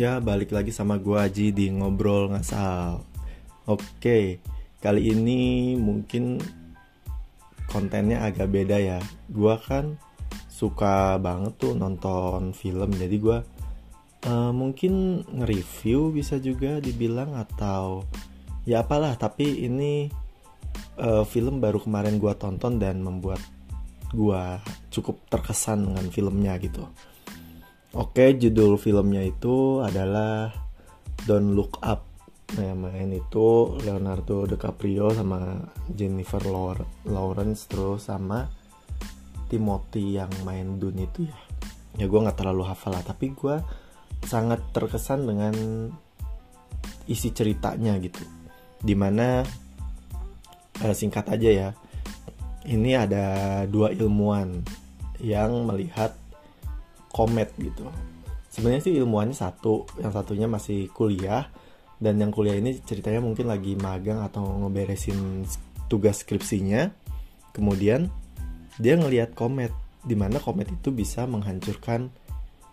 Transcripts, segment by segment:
Ya, balik lagi sama gua Aji di Ngobrol Ngasal. Oke, kali ini mungkin kontennya agak beda ya. Gua kan suka banget tuh nonton film, jadi gua uh, mungkin nge-review bisa juga dibilang atau ya apalah, tapi ini uh, film baru kemarin gua tonton dan membuat gua cukup terkesan dengan filmnya gitu. Oke, judul filmnya itu adalah Don't Look Up. Nah, yang main itu Leonardo DiCaprio sama Jennifer Lawrence terus sama Timothy yang main Dune itu ya. Ya gue nggak terlalu hafal lah, tapi gue sangat terkesan dengan isi ceritanya gitu. Di mana eh, singkat aja ya, ini ada dua ilmuwan yang melihat komet gitu. Sebenarnya sih ilmuannya satu, yang satunya masih kuliah dan yang kuliah ini ceritanya mungkin lagi magang atau ngeberesin tugas skripsinya. Kemudian dia ngelihat komet, di mana komet itu bisa menghancurkan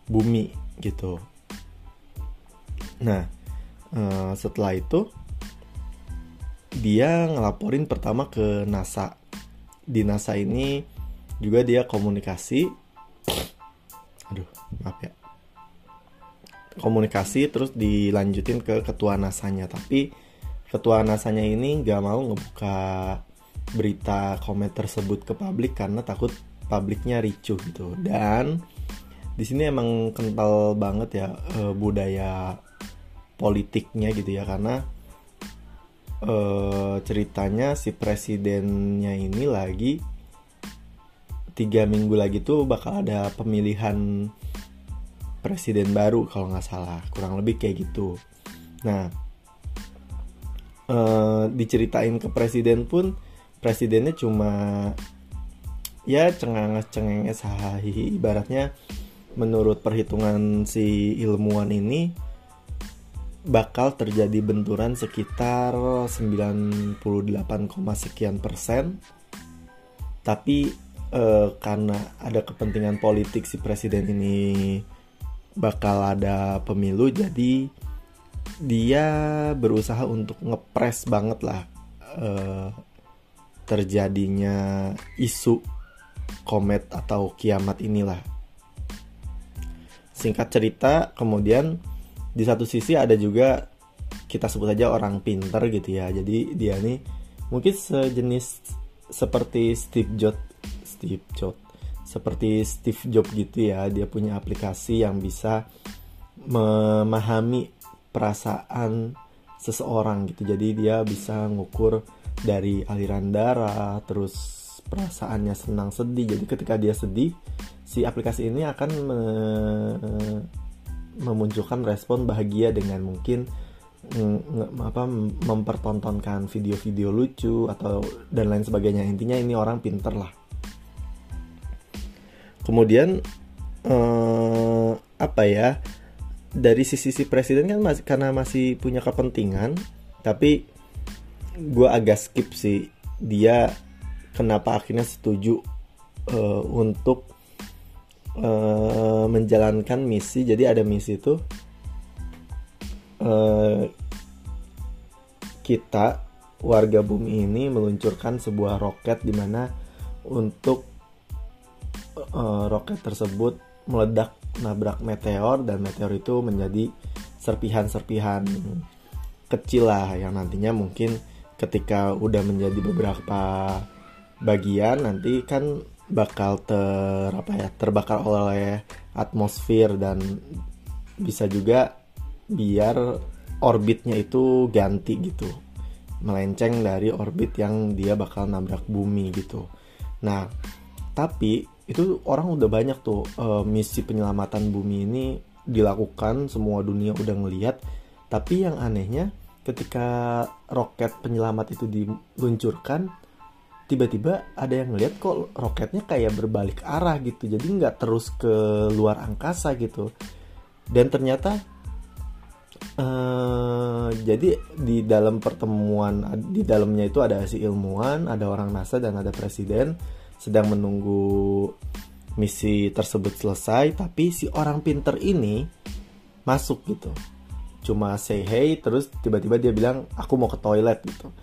bumi gitu. Nah, eh, setelah itu dia ngelaporin pertama ke NASA di NASA ini juga dia komunikasi aduh maaf ya. Komunikasi terus dilanjutin ke ketua NASA-nya tapi ketua NASA-nya ini nggak mau ngebuka berita komen tersebut ke publik karena takut publiknya ricuh gitu. Dan di sini emang kental banget ya e, budaya politiknya gitu ya karena uh, ceritanya si presidennya ini lagi tiga minggu lagi tuh bakal ada pemilihan presiden baru kalau nggak salah. Kurang lebih kayak gitu. Nah uh, diceritain ke presiden pun presidennya cuma ya cengenges cengenges hahihi ibaratnya menurut perhitungan si ilmuwan ini bakal terjadi benturan sekitar 98, sekian persen. Tapi eh, karena ada kepentingan politik si presiden ini bakal ada pemilu, jadi dia berusaha untuk ngepres banget lah eh, terjadinya isu komet atau kiamat inilah. Singkat cerita, kemudian di satu sisi ada juga kita sebut aja orang pinter gitu ya jadi dia nih mungkin sejenis seperti Steve Jobs Steve Jobs. Seperti Steve Jobs gitu ya dia punya aplikasi yang bisa memahami perasaan seseorang gitu. Jadi dia bisa ngukur dari aliran darah terus perasaannya senang sedih. Jadi ketika dia sedih si aplikasi ini akan me memunculkan respon bahagia dengan mungkin apa mempertontonkan video-video lucu atau dan lain sebagainya. Intinya ini orang pinter lah kemudian eh, apa ya dari sisi si presiden kan masih karena masih punya kepentingan tapi gue agak skip sih. Dia kenapa akhirnya setuju uh, untuk uh, menjalankan misi. Jadi ada misi itu uh, kita warga bumi ini meluncurkan sebuah roket di mana untuk uh, roket tersebut meledak nabrak meteor dan meteor itu menjadi serpihan-serpihan kecil lah yang nantinya mungkin ketika udah menjadi beberapa bagian nanti kan bakal ter apa ya terbakar oleh atmosfer dan bisa juga biar orbitnya itu ganti gitu. Melenceng dari orbit yang dia bakal nabrak bumi gitu. Nah tapi itu orang udah banyak tuh uh, misi penyelamatan bumi ini dilakukan semua dunia udah ngeliat tapi yang anehnya ketika roket penyelamat itu diluncurkan tiba-tiba ada yang ngeliat kok roketnya kayak berbalik arah gitu. Jadi nggak terus ke luar angkasa gitu. Dan ternyata uh, jadi di dalam pertemuan di dalamnya itu ada si ilmuwan ada orang NASA dan ada presiden sedang menunggu misi tersebut selesai tapi si orang pinter ini masuk gitu. Cuma say hey terus tiba-tiba dia bilang aku mau ke toilet gitu.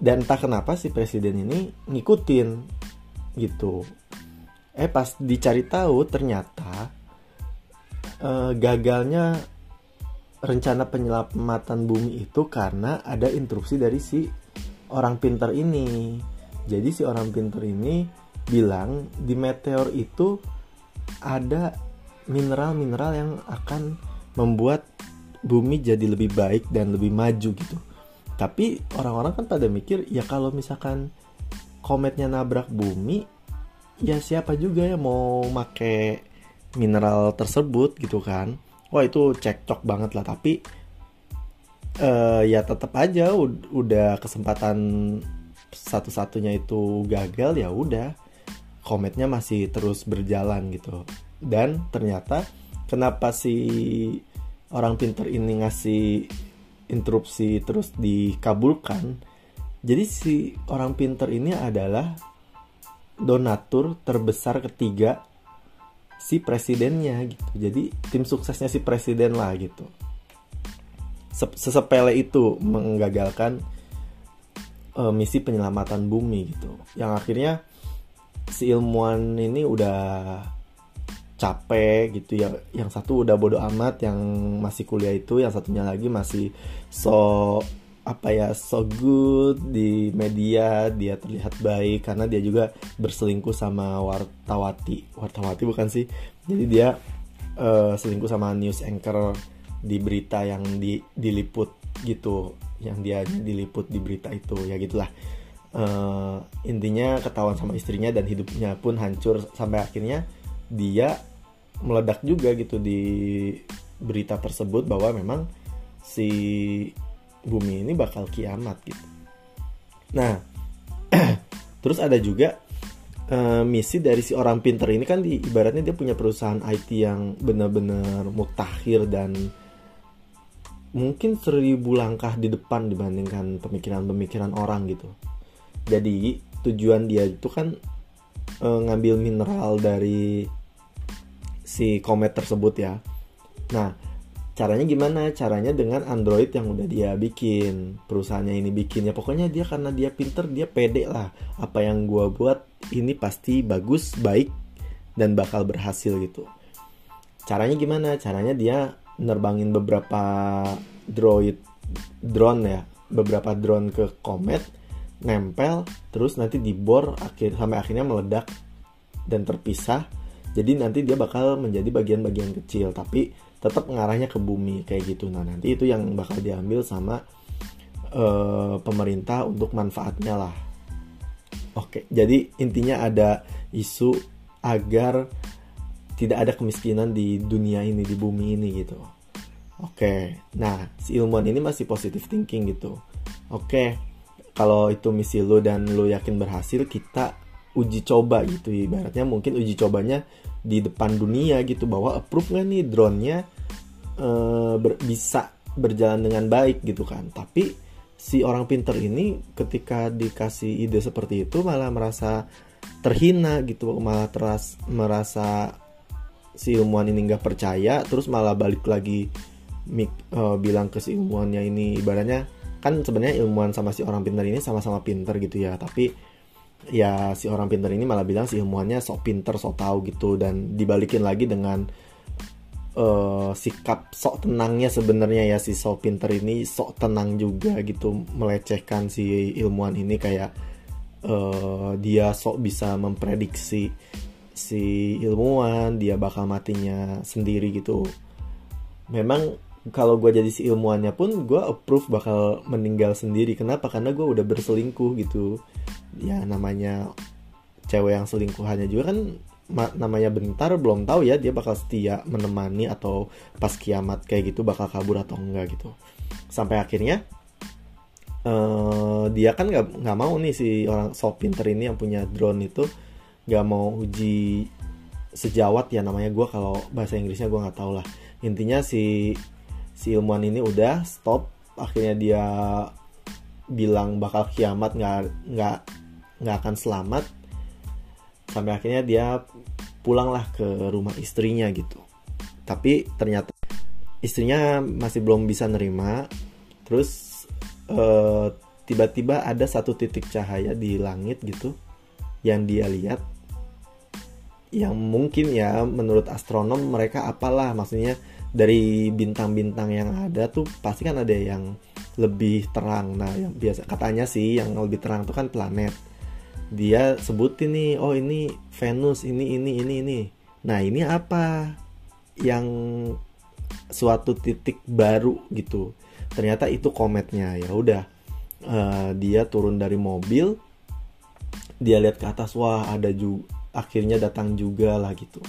Dan entah kenapa si presiden ini ngikutin gitu. Eh pas dicari tahu ternyata eh, gagalnya rencana penyelamatan bumi itu karena ada interupsi dari si orang pinter ini jadi si orang pinter ini bilang di meteor itu ada mineral-mineral yang akan membuat bumi jadi lebih baik dan lebih maju gitu. Tapi orang-orang kan pada mikir ya kalau misalkan kometnya nabrak bumi, ya siapa juga ya mau make mineral tersebut gitu kan? Wah itu cekcok banget lah. Tapi uh, ya tetap aja udah kesempatan satu-satunya itu gagal ya udah. Kometnya masih terus berjalan gitu. Dan ternyata kenapa si orang pinter ini ngasih interupsi terus dikabulkan? Jadi si orang pinter ini adalah donatur terbesar ketiga si presidennya gitu. Jadi tim suksesnya si presiden lah gitu. Sesepele itu menggagalkan uh, misi penyelamatan bumi gitu. Yang akhirnya si ilmuwan ini udah capek gitu ya yang satu udah bodoh amat yang masih kuliah itu yang satunya lagi masih so apa ya so good di media dia terlihat baik karena dia juga berselingkuh sama wartawati. Wartawati bukan sih? Jadi dia uh, selingkuh sama news anchor di berita yang di, diliput gitu yang dia diliput di berita itu ya gitulah uh, intinya ketahuan sama istrinya dan hidupnya pun hancur sampai akhirnya dia meledak juga gitu di berita tersebut bahwa memang si bumi ini bakal kiamat gitu. Nah, terus ada juga uh, misi dari si orang pinter ini kan di ibaratnya dia punya perusahaan IT yang benar-benar mutakhir dan mungkin seribu langkah di depan dibandingkan pemikiran-pemikiran orang gitu. Jadi tujuan dia itu kan uh, ngambil mineral dari si komet tersebut ya. Nah, caranya gimana? Caranya dengan Android yang udah dia bikin, perusahaannya ini bikin ya. Pokoknya dia karena dia pinter, dia pede lah. Apa yang gua buat ini pasti bagus, baik dan bakal berhasil gitu. Caranya gimana? Caranya dia nerbangin beberapa droid drone ya, beberapa drone ke komet, nempel, terus nanti dibor akhir sampai akhirnya meledak dan terpisah. Jadi nanti dia bakal menjadi bagian-bagian kecil tapi tetap mengarahnya ke bumi kayak gitu. Nah nanti itu yang bakal diambil sama uh, pemerintah untuk manfaatnya lah. Oke jadi intinya ada isu agar tidak ada kemiskinan di dunia ini di bumi ini gitu. Oke nah si ilmuwan ini masih positive thinking gitu. Oke kalau itu misi lo dan lo yakin berhasil kita uji coba gitu. Ibaratnya mungkin uji cobanya di depan dunia gitu. Bahwa approve nggak nih drone-nya uh, ber, bisa berjalan dengan baik gitu kan. Tapi si orang pinter ini ketika dikasih ide seperti itu malah merasa terhina gitu. Malah teras merasa si ilmuwan ini nggak percaya terus malah balik lagi mik, uh, bilang ke si ilmuwannya ini ibaratnya kan sebenarnya ilmuwan sama si orang pinter ini sama-sama pinter gitu ya tapi ya si orang pinter ini malah bilang si ilmuannya sok pinter sok tahu gitu dan dibalikin lagi dengan uh, sikap sok tenangnya sebenarnya ya si sok pinter ini sok tenang juga gitu melecehkan si ilmuwan ini kayak uh, dia sok bisa memprediksi si ilmuwan dia bakal matinya sendiri gitu. Memang kalau gue jadi si ilmuannya pun gue approve bakal meninggal sendiri. Kenapa? Karena gue udah berselingkuh gitu. Ya namanya cewek yang selingkuhannya juga kan namanya bentar belum tahu ya dia bakal setia menemani atau pas kiamat kayak gitu bakal kabur atau enggak gitu. Sampai akhirnya uh, dia kan nggak nggak mau nih si orang so pinter ini yang punya drone itu nggak mau uji sejawat ya namanya gue kalau bahasa Inggrisnya gue nggak tahu lah. Intinya si si ilmuwan ini udah stop akhirnya dia bilang bakal kiamat nggak nggak nggak akan selamat. Sampai akhirnya dia pulanglah ke rumah istrinya gitu. Tapi ternyata istrinya masih belum bisa nerima. Terus eh, tiba-tiba ada satu titik cahaya di langit gitu yang dia lihat yang mungkin ya menurut astronom mereka apalah. Maksudnya dari bintang-bintang yang ada tuh pasti kan ada yang lebih terang. Nah yang biasa katanya sih yang lebih terang tuh kan planet. Dia sebutin nih oh ini Venus ini ini ini ini. Nah ini apa? Yang suatu titik baru gitu. Ternyata itu kometnya. Ya udah uh, dia turun dari mobil dia lihat ke atas wah ada juga akhirnya datang juga lah gitu.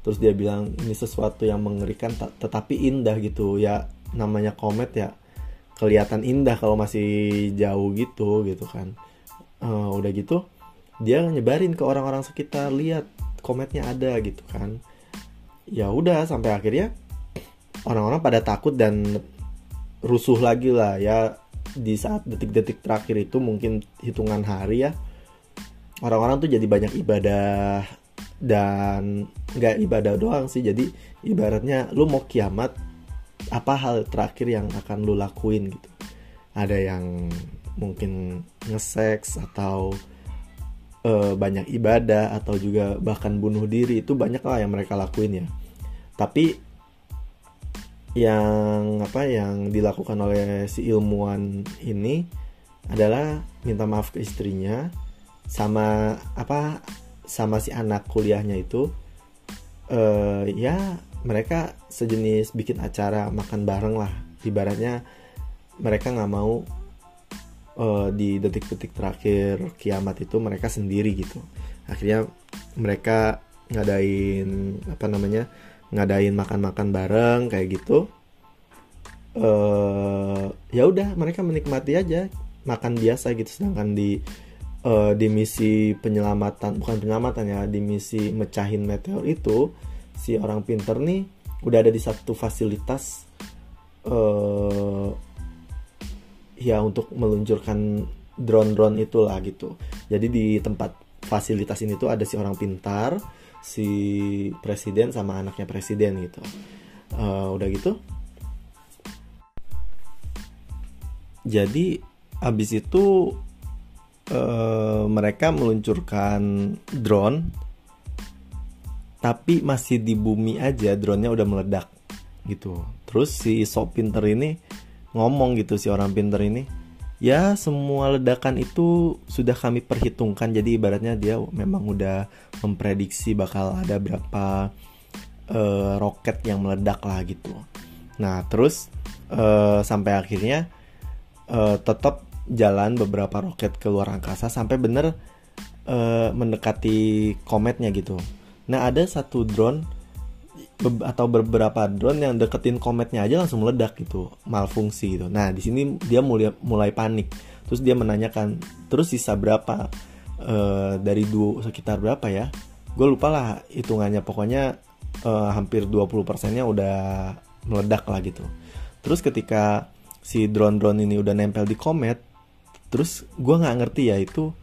Terus dia bilang ini sesuatu yang mengerikan tetapi indah gitu. Ya namanya komet ya kelihatan indah kalau masih jauh gitu gitu kan. Uh, udah gitu dia nyebarin ke orang-orang sekitar lihat kometnya ada gitu kan. Ya udah sampai akhirnya orang-orang pada takut dan rusuh lagi lah ya. Di saat detik-detik terakhir itu mungkin hitungan hari ya orang-orang tuh jadi banyak ibadah dan nggak ibadah doang sih. Jadi ibaratnya lu mau kiamat apa hal terakhir yang akan lu lakuin gitu? Ada yang mungkin ngeseks atau uh, banyak ibadah atau juga bahkan bunuh diri itu banyak lah yang mereka lakuin ya. Tapi yang apa yang dilakukan oleh si ilmuwan ini adalah minta maaf ke istrinya sama apa sama si anak kuliahnya itu uh, ya mereka sejenis bikin acara makan bareng lah. Ibaratnya mereka nggak mau uh, di detik-detik terakhir kiamat itu mereka sendiri gitu. Akhirnya mereka ngadain apa namanya ngadain makan-makan bareng kayak gitu. Uh, ya udah mereka menikmati aja makan biasa gitu. Sedangkan di uh, di misi penyelamatan bukan penyelamatan ya di misi mecahin meteor itu si orang pinter nih udah ada di satu fasilitas uh, ya untuk meluncurkan drone-drone itulah gitu. Jadi di tempat fasilitas ini tuh ada si orang pintar si presiden sama anaknya presiden gitu. Uh, udah gitu. Jadi abis itu uh, mereka meluncurkan drone tapi masih di bumi aja drone-nya udah meledak gitu. Terus si sok pinter ini ngomong gitu si orang pinter ini ya semua ledakan itu sudah kami perhitungkan. Jadi ibaratnya dia memang udah memprediksi bakal ada berapa uh, roket yang meledak lah gitu. Nah terus uh, sampai akhirnya uh, tetap jalan beberapa roket ke luar angkasa sampai bener uh, mendekati kometnya gitu. Nah ada satu drone be atau beberapa drone yang deketin kometnya aja langsung meledak gitu, malfungsi gitu. Nah di sini dia mulai mulai panik, terus dia menanyakan terus sisa berapa uh, dari dua sekitar berapa ya? Gue lupa lah hitungannya, pokoknya uh, hampir 20 persennya udah meledak lah gitu. Terus ketika si drone-drone ini udah nempel di komet, terus gue nggak ngerti ya itu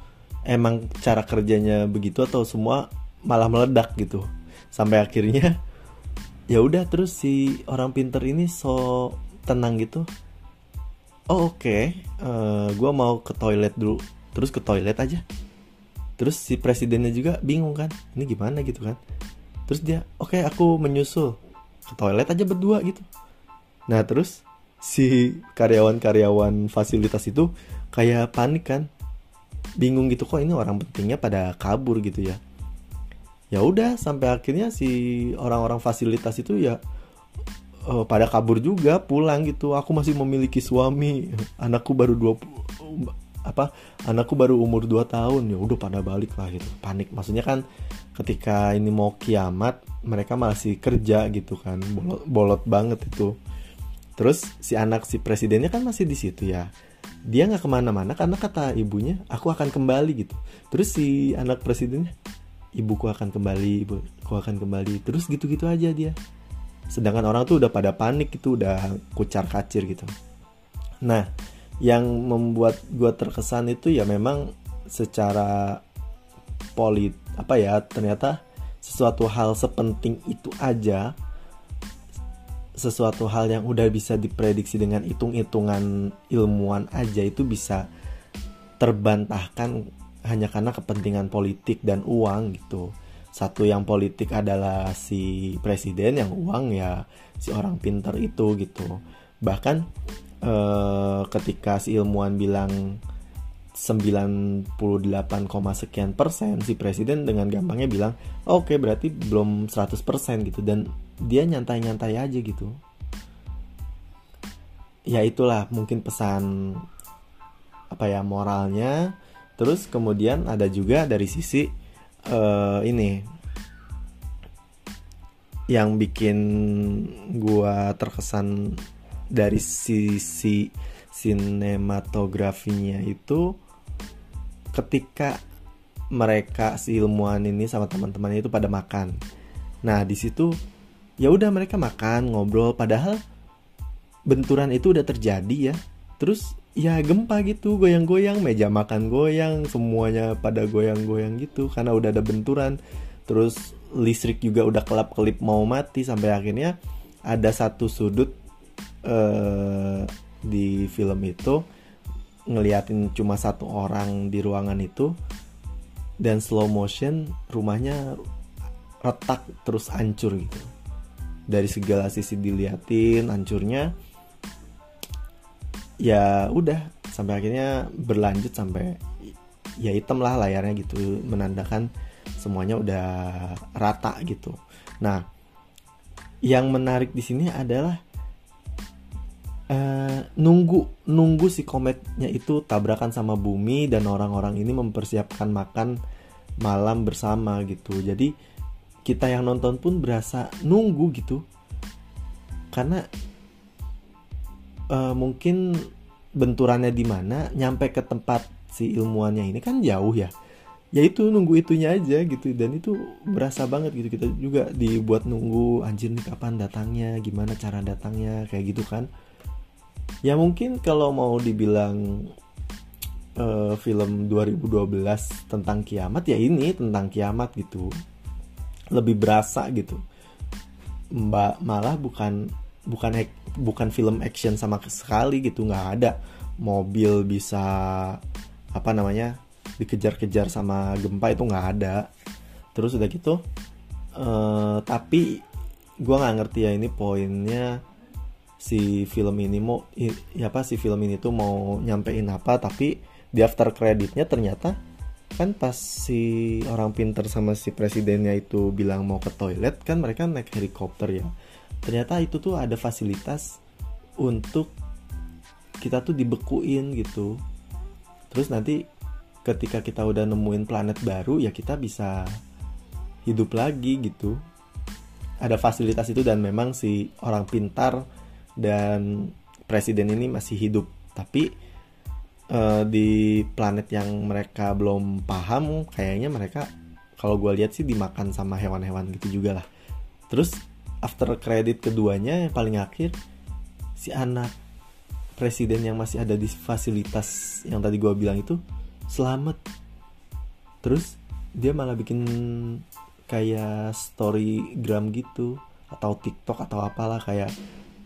emang cara kerjanya begitu atau semua malah meledak gitu. Sampai akhirnya ya udah terus si orang pinter ini so tenang gitu. Oh oke okay. uh, eh, gue mau ke toilet dulu. Terus ke toilet aja. Terus si presidennya juga bingung kan ini gimana gitu kan. Terus dia oke okay, aku menyusul. Ke toilet aja berdua gitu. Nah terus si karyawan-karyawan fasilitas itu kayak panik kan. Bingung gitu kok ini orang pentingnya pada kabur gitu ya? Ya udah sampai akhirnya si orang-orang fasilitas itu ya uh, pada kabur juga pulang gitu. Aku masih memiliki suami anakku baru 20 apa anakku baru umur 2 tahun. Ya udah pada balik lah gitu. Panik. Maksudnya kan ketika ini mau kiamat mereka masih kerja gitu kan. Bolot, bolot banget itu terus si anak si presidennya kan masih di situ ya. Dia nggak ke mana-mana karena kata ibunya aku akan kembali gitu. Terus si anak presidennya ibuku akan kembali ibuku akan kembali. Terus gitu-gitu aja dia. Sedangkan orang tuh udah pada panik itu udah kucar kacir gitu. Nah yang membuat gue terkesan itu ya memang secara polit apa ya ternyata sesuatu hal sepenting itu aja sesuatu hal yang udah bisa diprediksi dengan hitung-hitungan ilmuwan aja itu bisa terbantahkan hanya karena kepentingan politik dan uang gitu. Satu yang politik adalah si presiden yang uang ya si orang pinter itu gitu. Bahkan eh, ketika si ilmuwan bilang 98, sekian persen si presiden dengan gampangnya bilang oke okay, berarti belum 100% gitu. Dan dia nyantai-nyantai aja gitu ya itulah mungkin pesan apa ya moralnya terus kemudian ada juga dari sisi uh, ini yang bikin gua terkesan dari sisi sinematografinya itu ketika mereka si ilmuwan ini sama teman-temannya itu pada makan. Nah, di situ ya udah mereka makan, ngobrol padahal benturan itu udah terjadi ya. Terus ya gempa gitu, goyang-goyang, meja makan goyang, semuanya pada goyang-goyang gitu karena udah ada benturan. Terus listrik juga udah kelap-kelip mau mati sampai akhirnya ada satu sudut uh, di film itu ngeliatin cuma satu orang di ruangan itu dan slow motion rumahnya retak terus hancur gitu dari segala sisi diliatin hancurnya ya udah sampai akhirnya berlanjut sampai ya hitam lah layarnya gitu menandakan semuanya udah rata gitu. Nah yang menarik di sini adalah uh, nunggu nunggu si kometnya itu tabrakan sama bumi dan orang-orang ini mempersiapkan makan malam bersama gitu. Jadi kita yang nonton pun berasa nunggu gitu. Karena uh, mungkin benturannya di mana nyampe ke tempat si ilmuannya ini kan jauh ya. Ya itu nunggu itunya aja gitu. Dan itu berasa banget gitu. Kita juga dibuat nunggu anjir nih kapan datangnya gimana cara datangnya kayak gitu kan. Ya mungkin kalau mau dibilang uh, film 2012 tentang kiamat ya ini tentang kiamat gitu lebih berasa gitu. Mbak malah bukan bukan bukan film action sama sekali gitu nggak ada. Mobil bisa apa namanya dikejar-kejar sama gempa itu nggak ada. Terus udah gitu uh, tapi gue nggak ngerti ya ini poinnya si film ini mau ya apa si film ini tuh mau nyampein apa tapi di after kreditnya ternyata kan pas si orang pinter sama si presidennya itu bilang mau ke toilet kan mereka naik helikopter ya. Ternyata itu tuh ada fasilitas untuk kita tuh dibekuin gitu. Terus nanti ketika kita udah nemuin planet baru ya kita bisa hidup lagi gitu. Ada fasilitas itu dan memang si orang pintar dan presiden ini masih hidup. Tapi uh, di planet yang mereka belum paham kayaknya mereka kalau gue lihat sih dimakan sama hewan-hewan gitu juga lah. Terus after credit keduanya yang paling akhir si anak presiden yang masih ada di fasilitas yang tadi gue bilang itu selamat. Terus dia malah bikin kayak storygram gitu atau TikTok atau apalah kayak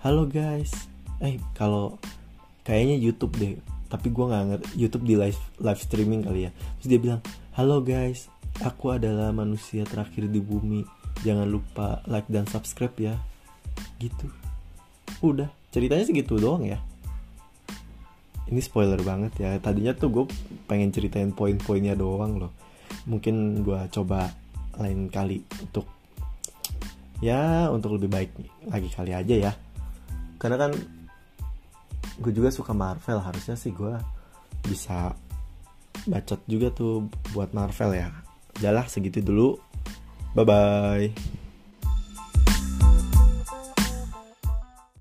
halo guys. Eh kalau kayaknya YouTube deh tapi gue nggak ngerti YouTube di live live streaming kali ya. Terus dia bilang halo guys aku adalah manusia terakhir di bumi. Jangan lupa like dan subscribe ya. Gitu. Udah ceritanya segitu doang ya. Ini spoiler banget ya. Tadinya tuh gue pengen ceritain poin-poinnya doang loh. Mungkin gue coba lain kali untuk ya untuk lebih baik lagi kali aja ya. Karena kan gue juga suka Marvel harusnya sih gue bisa bacot juga tuh buat Marvel ya. Jalah segitu dulu. Bye bye